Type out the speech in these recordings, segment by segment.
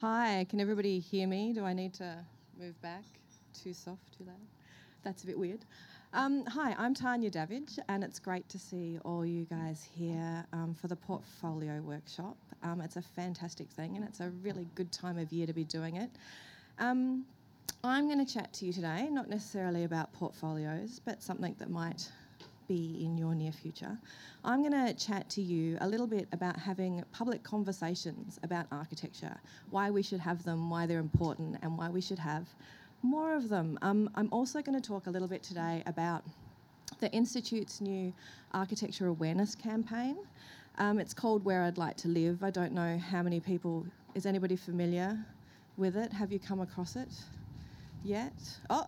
Hi, can everybody hear me? Do I need to move back? Too soft, too loud? That's a bit weird. Um, hi, I'm Tania Davidge, and it's great to see all you guys here um, for the portfolio workshop. Um, it's a fantastic thing, and it's a really good time of year to be doing it. Um, I'm going to chat to you today, not necessarily about portfolios, but something that might be in your near future. I'm going to chat to you a little bit about having public conversations about architecture, why we should have them, why they're important, and why we should have more of them. Um, I'm also going to talk a little bit today about the Institute's new architecture awareness campaign. Um, it's called Where I'd Like to Live. I don't know how many people, is anybody familiar with it? Have you come across it yet? Oh,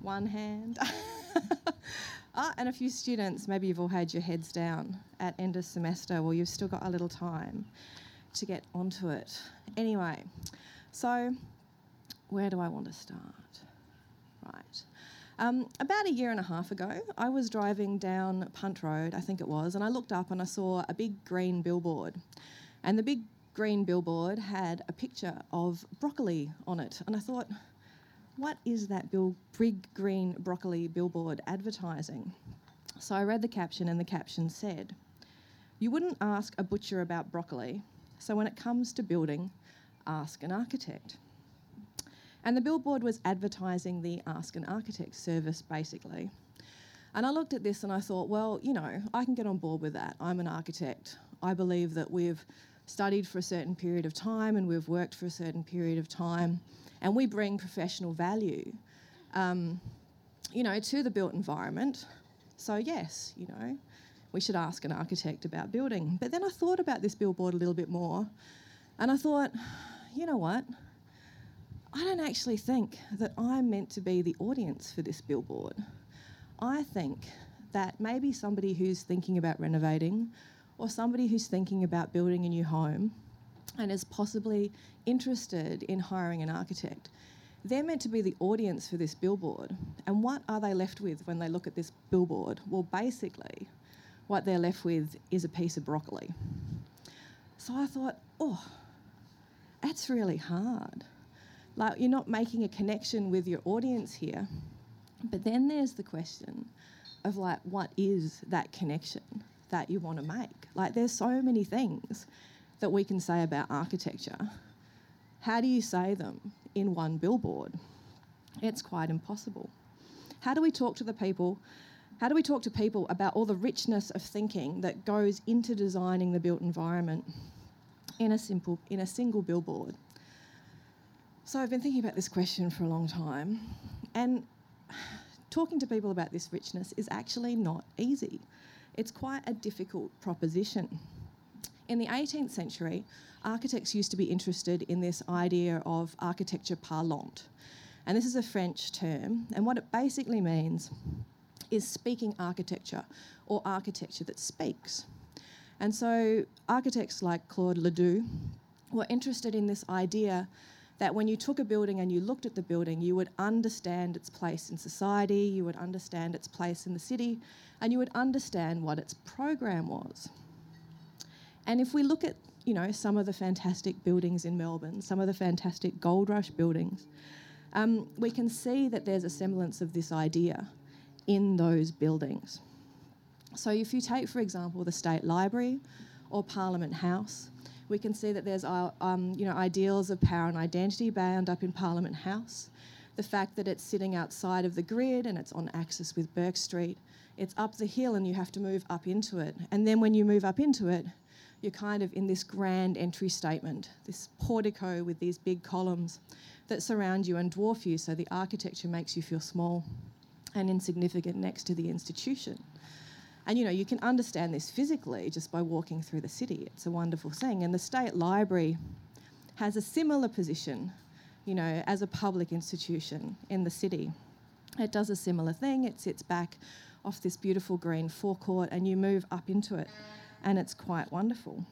one hand. Ah, and a few students, maybe you've all had your heads down at end of semester, well, you've still got a little time to get onto it. Anyway, so where do I want to start? Right. Um, about a year and a half ago, I was driving down Punt Road, I think it was, and I looked up and I saw a big green billboard. And the big green billboard had a picture of broccoli on it. And I thought, what is that bill, big green broccoli billboard advertising? So I read the caption, and the caption said, You wouldn't ask a butcher about broccoli, so when it comes to building, ask an architect. And the billboard was advertising the Ask an Architect service basically. And I looked at this and I thought, well, you know, I can get on board with that. I'm an architect. I believe that we've studied for a certain period of time and we've worked for a certain period of time and we bring professional value, um, you know, to the built environment. So yes, you know, we should ask an architect about building. But then I thought about this billboard a little bit more, and I thought, you know what? I don't actually think that I'm meant to be the audience for this billboard. I think that maybe somebody who's thinking about renovating or somebody who's thinking about building a new home and is possibly interested in hiring an architect, they're meant to be the audience for this billboard. And what are they left with when they look at this billboard? Well, basically, what they're left with is a piece of broccoli. So I thought, oh, that's really hard. Like, you're not making a connection with your audience here. But then there's the question of, like, what is that connection that you want to make? Like, there's so many things that we can say about architecture. How do you say them in one billboard? It's quite impossible. How do we talk to the people? How do we talk to people about all the richness of thinking that goes into designing the built environment in a simple in a single billboard? So I've been thinking about this question for a long time and talking to people about this richness is actually not easy. It's quite a difficult proposition. In the 18th century, architects used to be interested in this idea of architecture parlante. And this is a French term, and what it basically means is speaking architecture or architecture that speaks. And so architects like Claude Ledoux were interested in this idea that when you took a building and you looked at the building, you would understand its place in society, you would understand its place in the city, and you would understand what its program was. And if we look at, you know, some of the fantastic buildings in Melbourne, some of the fantastic gold rush buildings, um, we can see that there's a semblance of this idea in those buildings. So if you take, for example, the State Library or Parliament House, we can see that there's uh, um, you know, ideals of power and identity bound up in Parliament House. The fact that it's sitting outside of the grid and it's on axis with Bourke Street, it's up the hill and you have to move up into it. And then when you move up into it, you're kind of in this grand entry statement, this portico with these big columns that surround you and dwarf you, so the architecture makes you feel small and insignificant next to the institution. And you know, you can understand this physically just by walking through the city. It's a wonderful thing. And the State Library has a similar position, you know, as a public institution in the city. It does a similar thing. It sits back off this beautiful green forecourt and you move up into it and it's quite wonderful.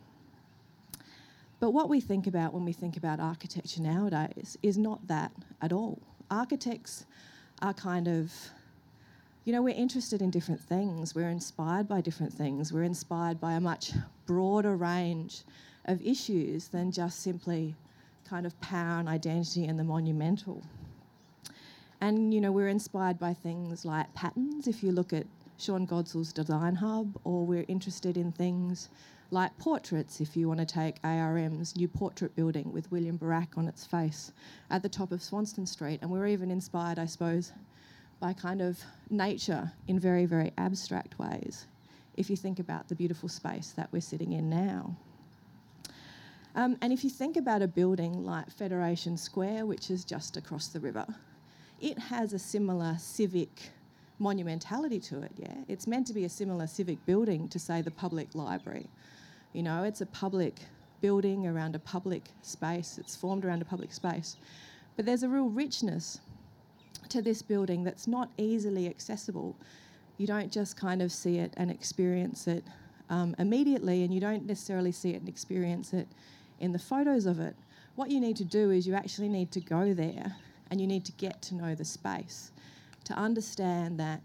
But what we think about when we think about architecture nowadays is not that at all. Architects are kind of, you know, we're interested in different things, we're inspired by different things, we're inspired by a much broader range of issues than just simply kind of power and identity and the monumental. And you know, we're inspired by things like patterns. If you look at Sean Godsell's Design Hub, or we're interested in things like portraits, if you want to take ARM's new portrait building with William Barak on its face at the top of Swanston Street. And we're even inspired, I suppose, by kind of nature in very, very abstract ways, if you think about the beautiful space that we're sitting in now. Um, and if you think about a building like Federation Square, which is just across the river, it has a similar civic monumentality to it, yeah? It's meant to be a similar civic building to, say, the public library. You know, it's a public building around a public space, it's formed around a public space. But there's a real richness to this building that's not easily accessible. You don't just kind of see it and experience it um, immediately, and you don't necessarily see it and experience it in the photos of it. What you need to do is you actually need to go there and you need to get to know the space to understand that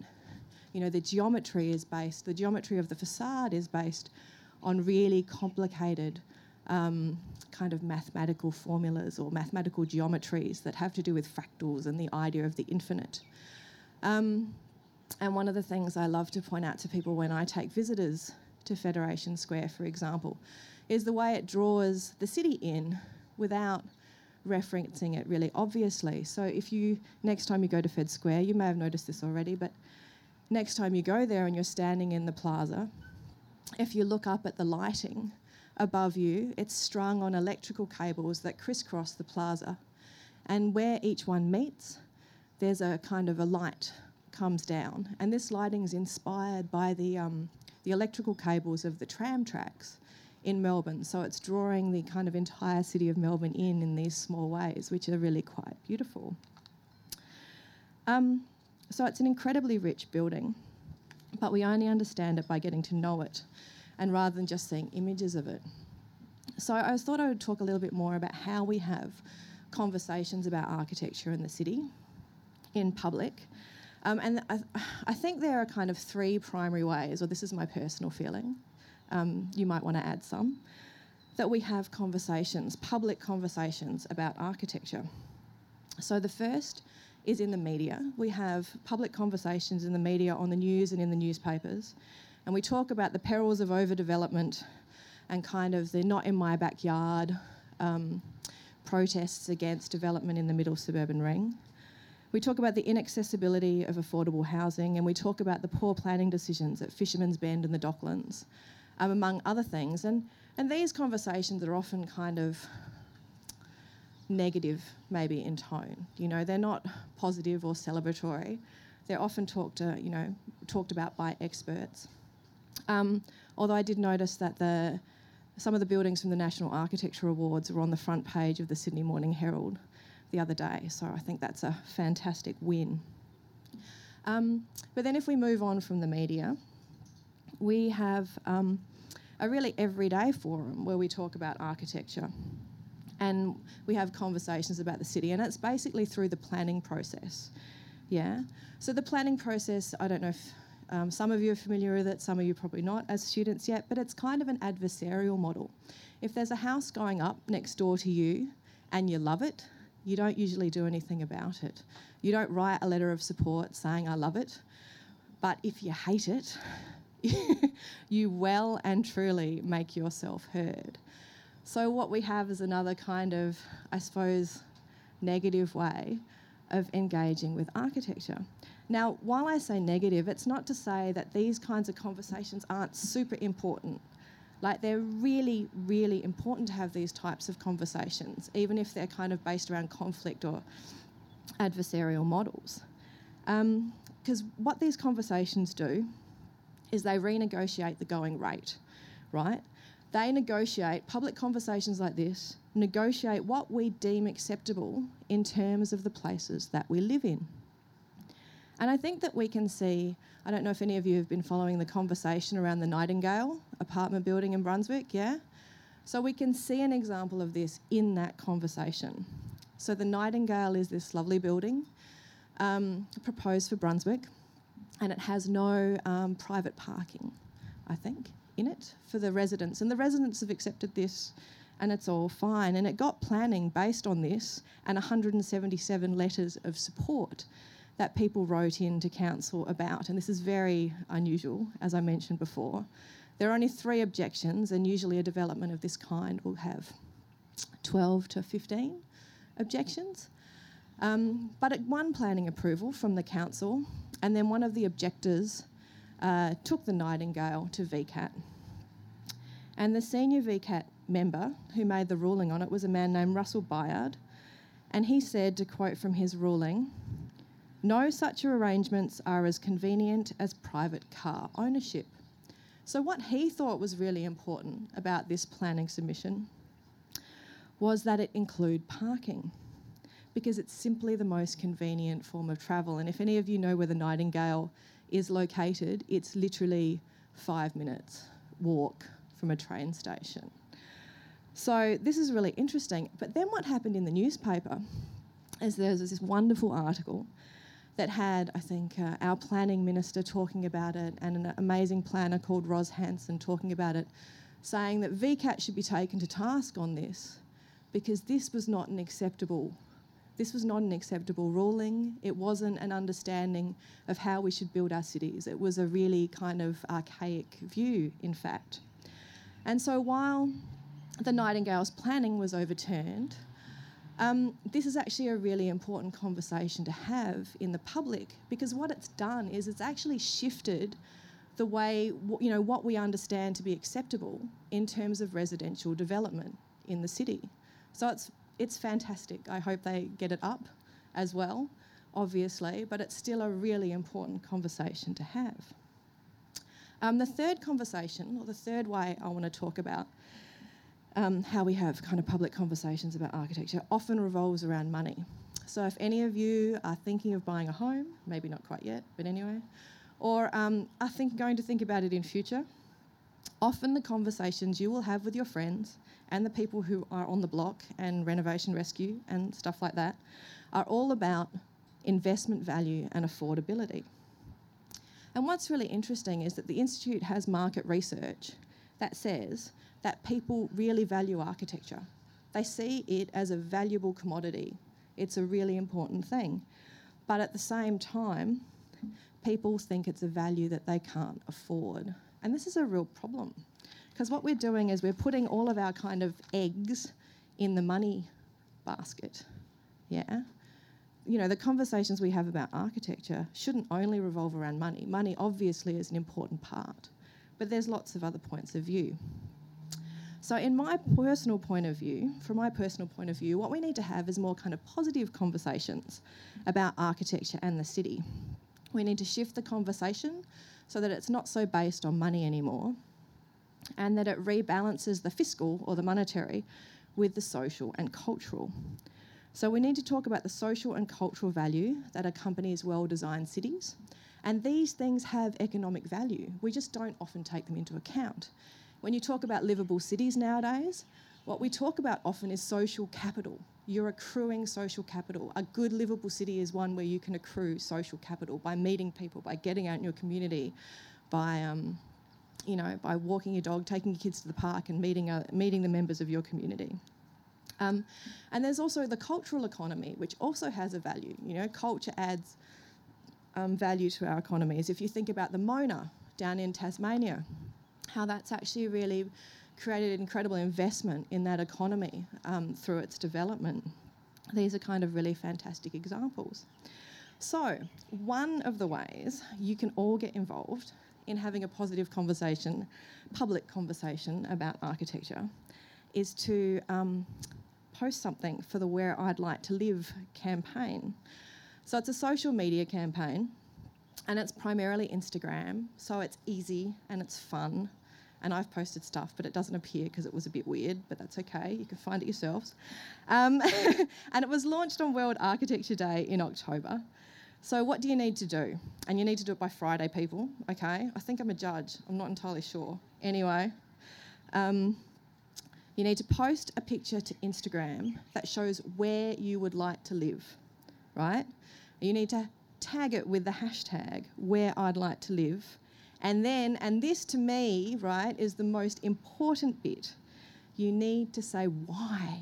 you know the geometry is based the geometry of the facade is based on really complicated um, kind of mathematical formulas or mathematical geometries that have to do with fractals and the idea of the infinite. Um, and one of the things I love to point out to people when I take visitors to Federation Square, for example, is the way it draws the city in without referencing it really obviously. So if you next time you go to Fed Square, you may have noticed this already, but next time you go there and you're standing in the plaza, if you look up at the lighting above you, it's strung on electrical cables that crisscross the plaza. And where each one meets, there's a kind of a light comes down. And this lighting is inspired by the, um, the electrical cables of the tram tracks in Melbourne. So it's drawing the kind of entire city of Melbourne in in these small ways, which are really quite beautiful. Um, so it's an incredibly rich building, but we only understand it by getting to know it and rather than just seeing images of it. So I thought I would talk a little bit more about how we have conversations about architecture in the city in public. Um, and I, I think there are kind of three primary ways, or this is my personal feeling, um, you might want to add some, that we have conversations, public conversations about architecture. So the first is in the media. We have public conversations in the media on the news and in the newspapers, and we talk about the perils of overdevelopment and kind of the not in my backyard um, protests against development in the middle suburban ring. We talk about the inaccessibility of affordable housing and we talk about the poor planning decisions at Fisherman's Bend and the Docklands um, among other things. And, and these conversations are often kind of negative, maybe in tone. You know, they're not positive or celebratory. They're often talked, to, you know, talked about by experts. Um, although I did notice that the, some of the buildings from the National Architecture Awards were on the front page of the Sydney Morning Herald the other day, so I think that's a fantastic win. Um, but then if we move on from the media, we have um, a really everyday forum where we talk about architecture and we have conversations about the city, and it's basically through the planning process. Yeah. So the planning process, I don't know if um, some of you are familiar with it, some of you probably not as students yet, but it's kind of an adversarial model. If there's a house going up next door to you and you love it, you don't usually do anything about it. You don't write a letter of support saying, I love it. But if you hate it, you well and truly make yourself heard. So, what we have is another kind of, I suppose, negative way of engaging with architecture. Now, while I say negative, it's not to say that these kinds of conversations aren't super important. Like, they're really, really important to have these types of conversations, even if they're kind of based around conflict or adversarial models. Because um, what these conversations do is they renegotiate the going rate, right? They negotiate public conversations like this, negotiate what we deem acceptable in terms of the places that we live in. And I think that we can see, I don't know if any of you have been following the conversation around the Nightingale apartment building in Brunswick, yeah? So we can see an example of this in that conversation. So the Nightingale is this lovely building um, proposed for Brunswick and it has no um, private parking, I think, in it for the residents. And the residents have accepted this and it's all fine. And it got planning based on this and 177 letters of support that people wrote in to council about. And this is very unusual, as I mentioned before. There are only three objections, and usually a development of this kind will have 12 to 15 objections. Um, but it won planning approval from the council, and then one of the objectors uh, took the Nightingale to VCAT. And the senior VCAT member who made the ruling on it was a man named Russell Byard, and he said, to quote from his ruling, no such arrangements are as convenient as private car ownership. So, what he thought was really important about this planning submission was that it include parking because it's simply the most convenient form of travel. And if any of you know where the Nightingale is located, it's literally five minutes walk from a train station. So this is really interesting. But then what happened in the newspaper is there was this wonderful article that had, I think, uh, our planning minister talking about it and an amazing planner called Roz Hansen talking about it, saying that VCAT should be taken to task on this because this was not an acceptable this was not an acceptable ruling. It wasn't an understanding of how we should build our cities. It was a really kind of archaic view, in fact. And so while the Nightingale's planning was overturned, um, this is actually a really important conversation to have in the public because what it's done is it's actually shifted the way you know what we understand to be acceptable in terms of residential development in the city. So it's it's fantastic. I hope they get it up as well, obviously, but it's still a really important conversation to have. Um, the third conversation, or the third way I want to talk about um, how we have kind of public conversations about architecture, often revolves around money. So if any of you are thinking of buying a home, maybe not quite yet, but anyway, or um, are think, going to think about it in future, often the conversations you will have with your friends and the people who are on the block and renovation rescue and stuff like that are all about investment value and affordability. And what's really interesting is that the Institute has market research that says that people really value architecture. They see it as a valuable commodity. It's a really important thing. But at the same time, people think it's a value that they can't afford. And this is a real problem. Because what we're doing is we're putting all of our kind of eggs in the money basket. Yeah? You know, the conversations we have about architecture shouldn't only revolve around money. Money obviously is an important part, but there's lots of other points of view. So, in my personal point of view, from my personal point of view, what we need to have is more kind of positive conversations about architecture and the city. We need to shift the conversation so that it's not so based on money anymore and that it rebalances the fiscal or the monetary with the social and cultural. So, we need to talk about the social and cultural value that accompanies well designed cities. And these things have economic value. We just don't often take them into account. When you talk about livable cities nowadays, what we talk about often is social capital. You're accruing social capital. A good livable city is one where you can accrue social capital by meeting people, by getting out in your community, by um, you know, by walking your dog, taking your kids to the park, and meeting, uh, meeting the members of your community. Um, and there's also the cultural economy, which also has a value. You know, culture adds um, value to our economies. If you think about the Mona down in Tasmania, how that's actually really created incredible investment in that economy um, through its development. These are kind of really fantastic examples. So, one of the ways you can all get involved in having a positive conversation, public conversation about architecture, is to um, post something for the Where I'd Like to Live campaign. So it's a social media campaign and it's primarily Instagram, so it's easy and it's fun. And I've posted stuff, but it doesn't appear because it was a bit weird, but that's okay. You can find it yourselves. Um, and it was launched on World Architecture Day in October. So, what do you need to do? And you need to do it by Friday, people, okay? I think I'm a judge, I'm not entirely sure. Anyway, um, you need to post a picture to Instagram that shows where you would like to live, right? You need to tag it with the hashtag where I'd like to live. And then, and this to me, right, is the most important bit you need to say why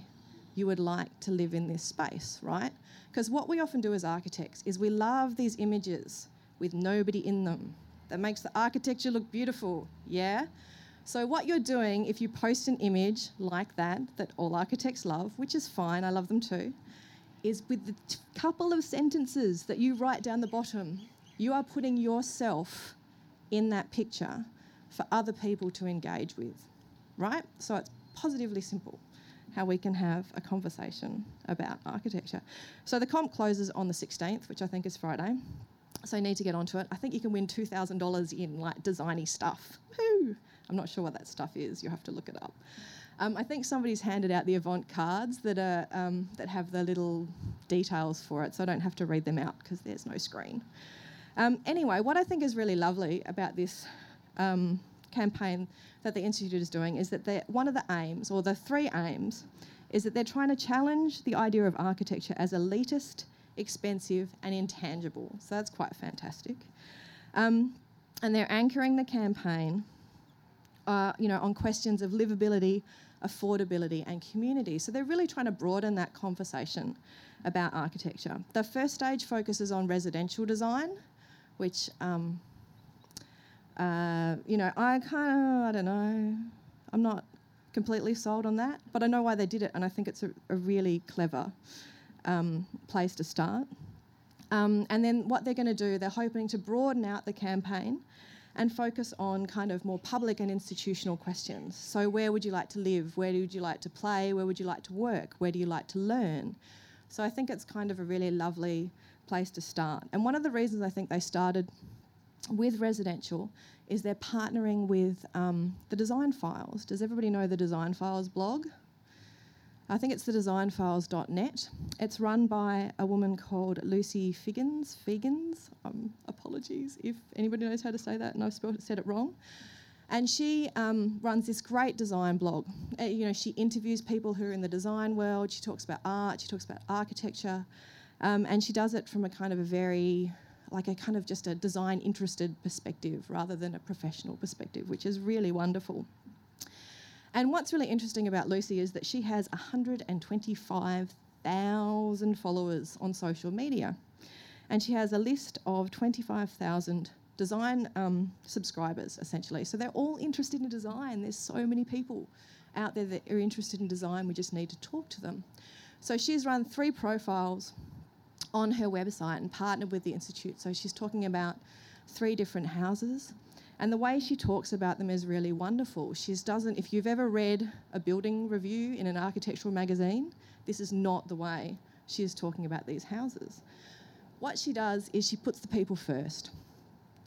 you would like to live in this space, right? Because what we often do as architects is we love these images with nobody in them. That makes the architecture look beautiful, yeah? So, what you're doing if you post an image like that, that all architects love, which is fine, I love them too, is with the t- couple of sentences that you write down the bottom, you are putting yourself in that picture for other people to engage with, right? So, it's positively simple how we can have a conversation about architecture. So, the comp closes on the 16th, which I think is Friday. So you need to get onto it. I think you can win $2,000 in like designy stuff. Woo! I'm not sure what that stuff is. You have to look it up. Um, I think somebody's handed out the Avant cards that are um, that have the little details for it, so I don't have to read them out because there's no screen. Um, anyway, what I think is really lovely about this um, campaign that the institute is doing is that one of the aims, or the three aims, is that they're trying to challenge the idea of architecture as elitist, expensive, and intangible. So that's quite fantastic. Um, and they're anchoring the campaign uh, you know, on questions of livability, affordability, and community. So they're really trying to broaden that conversation about architecture. The first stage focuses on residential design, which, um, uh, you know, I kind of, I don't know, I'm not completely sold on that, but I know why they did it, and I think it's a, a really clever um, place to start. Um, and then what they're going to do, they're hoping to broaden out the campaign and focus on kind of more public and institutional questions. So, where would you like to live? Where would you like to play? Where would you like to work? Where do you like to learn? So, I think it's kind of a really lovely place to start. And one of the reasons I think they started with residential is they're partnering with um, the Design Files. Does everybody know the Design Files blog? I think it's the designfiles.net. It's run by a woman called Lucy Figgins. Figgins, um, apologies if anybody knows how to say that and I've said it wrong. And she um, runs this great design blog. Uh, you know, she interviews people who are in the design world. She talks about art. She talks about architecture, um, and she does it from a kind of a very, like a kind of just a design interested perspective rather than a professional perspective, which is really wonderful. And what's really interesting about Lucy is that she has 125,000 followers on social media. And she has a list of 25,000 design um, subscribers, essentially. So they're all interested in design. There's so many people out there that are interested in design. We just need to talk to them. So she's run three profiles on her website and partnered with the Institute. So she's talking about three different houses. And the way she talks about them is really wonderful. She doesn't, if you've ever read a building review in an architectural magazine, this is not the way she is talking about these houses. What she does is she puts the people first.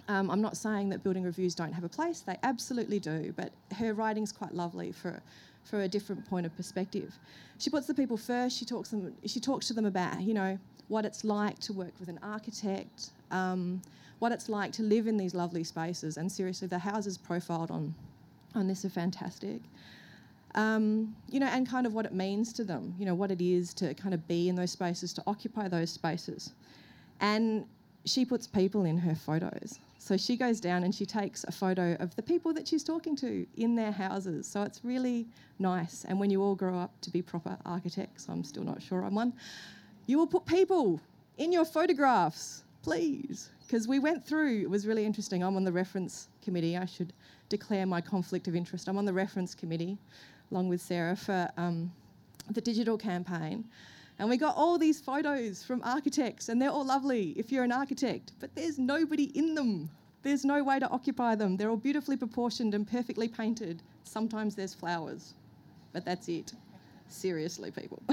Um, I'm not saying that building reviews don't have a place, they absolutely do, but her writing's quite lovely for, for a different point of perspective. She puts the people first, she talks, them, she talks to them about, you know, what it's like to work with an architect, um, what it's like to live in these lovely spaces. And seriously, the houses profiled on, on this are fantastic. Um, you know, and kind of what it means to them, you know, what it is to kind of be in those spaces, to occupy those spaces. And she puts people in her photos. So she goes down and she takes a photo of the people that she's talking to in their houses. So it's really nice. And when you all grow up to be proper architects, I'm still not sure I'm one, you will put people in your photographs, please because we went through, it was really interesting. I'm on the reference committee. I should declare my conflict of interest. I'm on the reference committee along with Sarah for um, the digital campaign. And we got all these photos from architects, and they're all lovely if you're an architect, but there's nobody in them. There's no way to occupy them. They're all beautifully proportioned and perfectly painted. Sometimes there's flowers, but that's it. Seriously, people.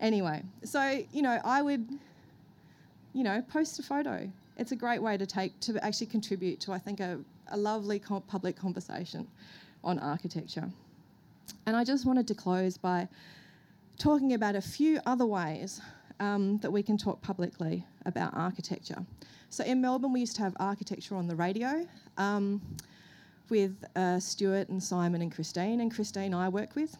anyway, so, you know, I would you know, post a photo. It's a great way to take to actually contribute to, I think, a, a lovely public conversation on architecture. And I just wanted to close by talking about a few other ways um, that we can talk publicly about architecture. So in Melbourne, we used to have architecture on the radio um, with uh, Stuart and Simon and Christine, and Christine I work with.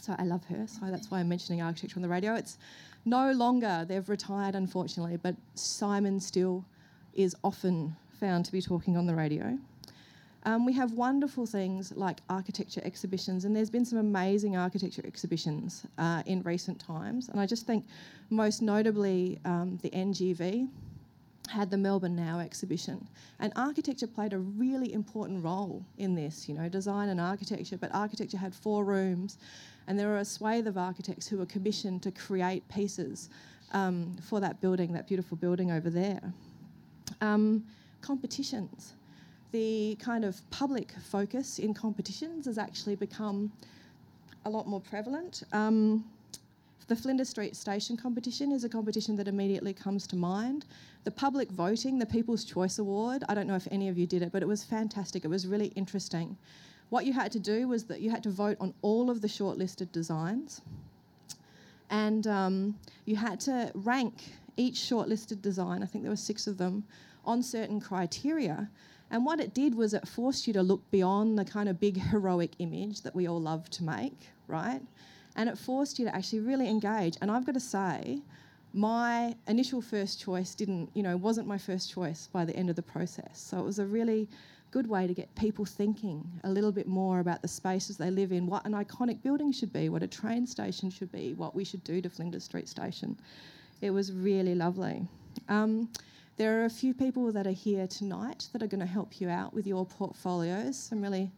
So I love her, so that's why I'm mentioning architecture on the radio. It's no longer, they've retired unfortunately, but Simon still is often found to be talking on the radio. Um, we have wonderful things like architecture exhibitions, and there's been some amazing architecture exhibitions uh, in recent times. And I just think, most notably, um, the NGV had the Melbourne Now exhibition, and architecture played a really important role in this. You know, design and architecture, but architecture had four rooms, and there were a swathe of architects who were commissioned to create pieces um, for that building, that beautiful building over there. Um, competitions the kind of public focus in competitions has actually become a lot more prevalent. Um, the Flinders Street Station competition is a competition that immediately comes to mind. The public voting, the People's Choice Award, I don't know if any of you did it, but it was fantastic. It was really interesting. What you had to do was that you had to vote on all of the shortlisted designs, and um, you had to rank each shortlisted design, I think there were six of them, on certain criteria. And what it did was it forced you to look beyond the kind of big heroic image that we all love to make, right? And it forced you to actually really engage. And I've got to say, my initial first choice didn't, you know, wasn't my first choice by the end of the process. So it was a really good way to get people thinking a little bit more about the spaces they live in, what an iconic building should be, what a train station should be, what we should do to Flinders Street Station. It was really lovely. Um, there are a few people that are here tonight that are going to help you out with your portfolios, some really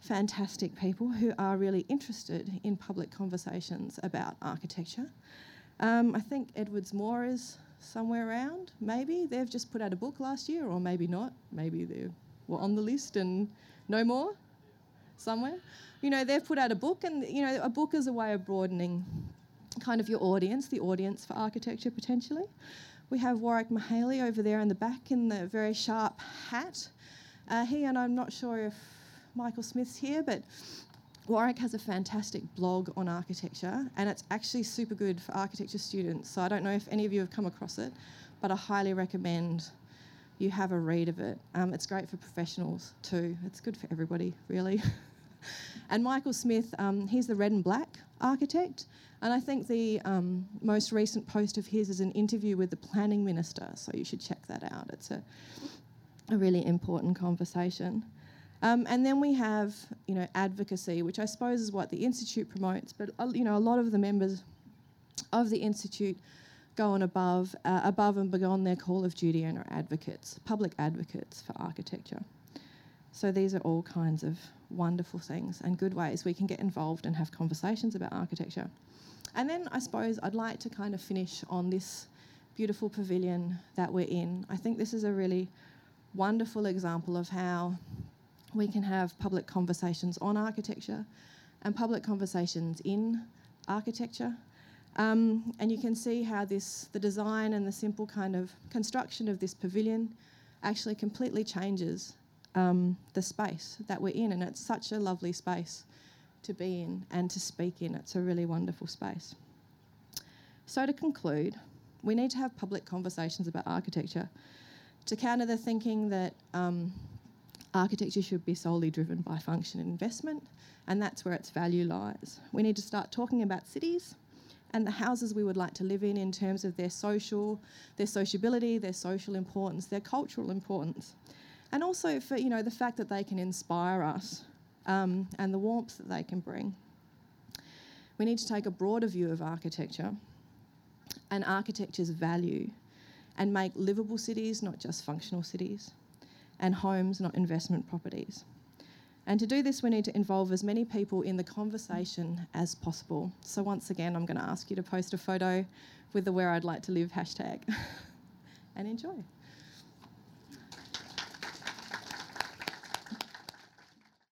fantastic people who are really interested in public conversations about architecture. Um, I think Edwards Moore is somewhere around, maybe. They've just put out a book last year, or maybe not. Maybe they were on the list and no more somewhere. You know, they've put out a book, and, you know, a book is a way of broadening kind of your audience, the audience for architecture potentially. We have Warwick Mihaly over there in the back in the very sharp hat. Uh, he and I'm not sure if Michael Smith's here, but Warwick has a fantastic blog on architecture, and it's actually super good for architecture students. So I don't know if any of you have come across it, but I highly recommend you have a read of it. Um, it's great for professionals too. It's good for everybody, really. and Michael Smith, um, he's the red and black architect, and I think the um, most recent post of his is an interview with the planning minister, so you should check that out. It's a, a really important conversation. Um, and then we have, you know, advocacy, which I suppose is what the institute promotes. But uh, you know, a lot of the members of the institute go on above, uh, above and beyond their call of duty and are advocates, public advocates for architecture. So these are all kinds of wonderful things and good ways we can get involved and have conversations about architecture. And then I suppose I'd like to kind of finish on this beautiful pavilion that we're in. I think this is a really wonderful example of how we can have public conversations on architecture and public conversations in architecture. Um, and you can see how this, the design and the simple kind of construction of this pavilion actually completely changes um, the space that we're in. And it's such a lovely space to be in and to speak in. It's a really wonderful space. So, to conclude, we need to have public conversations about architecture to counter the thinking that um, architecture should be solely driven by function and investment, and that's where its value lies. We need to start talking about cities and the houses we would like to live in in terms of their social, their sociability, their social importance, their cultural importance, and also for you know the fact that they can inspire us um, and the warmth that they can bring. We need to take a broader view of architecture and architecture's value and make livable cities not just functional cities and homes not investment properties. And to do this, we need to involve as many people in the conversation as possible. So, once again, I'm going to ask you to post a photo with the Where I'd Like to Live hashtag and enjoy.